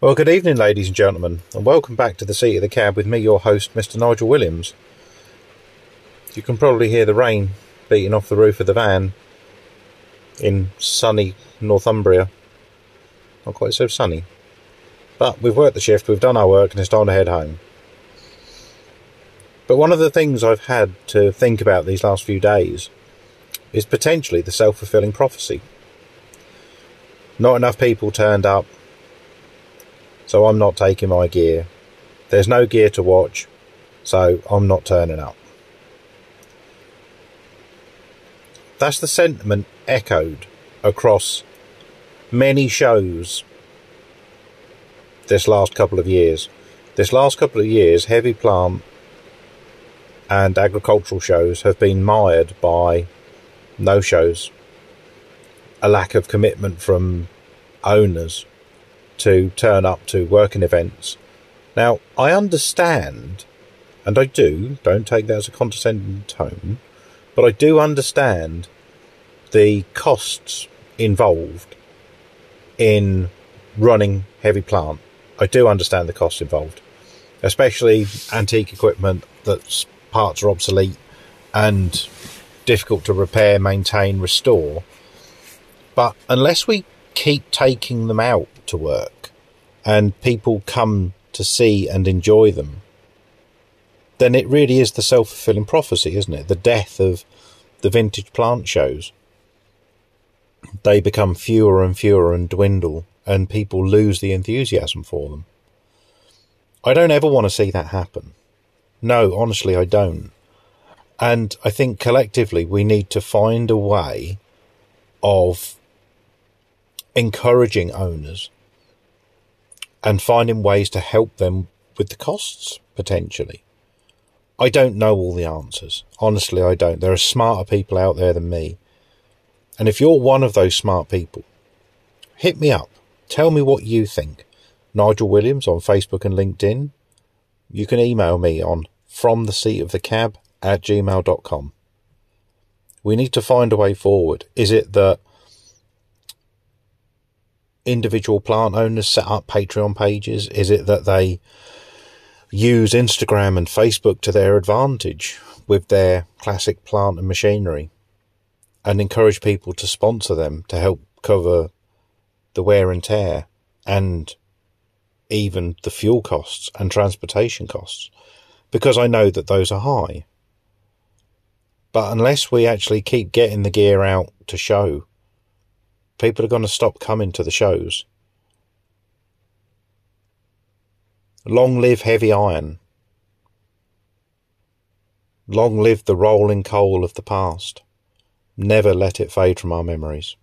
Well, good evening, ladies and gentlemen, and welcome back to the seat of the cab with me, your host, Mr. Nigel Williams. You can probably hear the rain beating off the roof of the van in sunny Northumbria. Not quite so sunny. But we've worked the shift, we've done our work, and it's time to head home. But one of the things I've had to think about these last few days is potentially the self fulfilling prophecy. Not enough people turned up, so I'm not taking my gear. There's no gear to watch, so I'm not turning up. That's the sentiment echoed across many shows this last couple of years. This last couple of years, heavy plant and agricultural shows have been mired by no shows, a lack of commitment from owners to turn up to working events. Now, I understand, and I do, don't take that as a condescending tone, but I do understand the costs involved in running heavy plant. I do understand the costs involved, especially antique equipment that's parts are obsolete and difficult to repair, maintain, restore. But unless we keep taking them out to work and people come to see and enjoy them, then it really is the self fulfilling prophecy, isn't it? The death of the vintage plant shows. They become fewer and fewer and dwindle, and people lose the enthusiasm for them. I don't ever want to see that happen. No, honestly, I don't. And I think collectively we need to find a way of encouraging owners and finding ways to help them with the costs potentially. I don't know all the answers. Honestly, I don't. There are smarter people out there than me. And if you're one of those smart people, hit me up. Tell me what you think. Nigel Williams on Facebook and LinkedIn. You can email me on from the seat of the cab at gmail.com. We need to find a way forward. Is it that individual plant owners set up Patreon pages? Is it that they use Instagram and Facebook to their advantage with their classic plant and machinery and encourage people to sponsor them to help cover the wear and tear and even the fuel costs and transportation costs? Because I know that those are high. But unless we actually keep getting the gear out to show, people are going to stop coming to the shows. Long live heavy iron. Long live the rolling coal of the past. Never let it fade from our memories.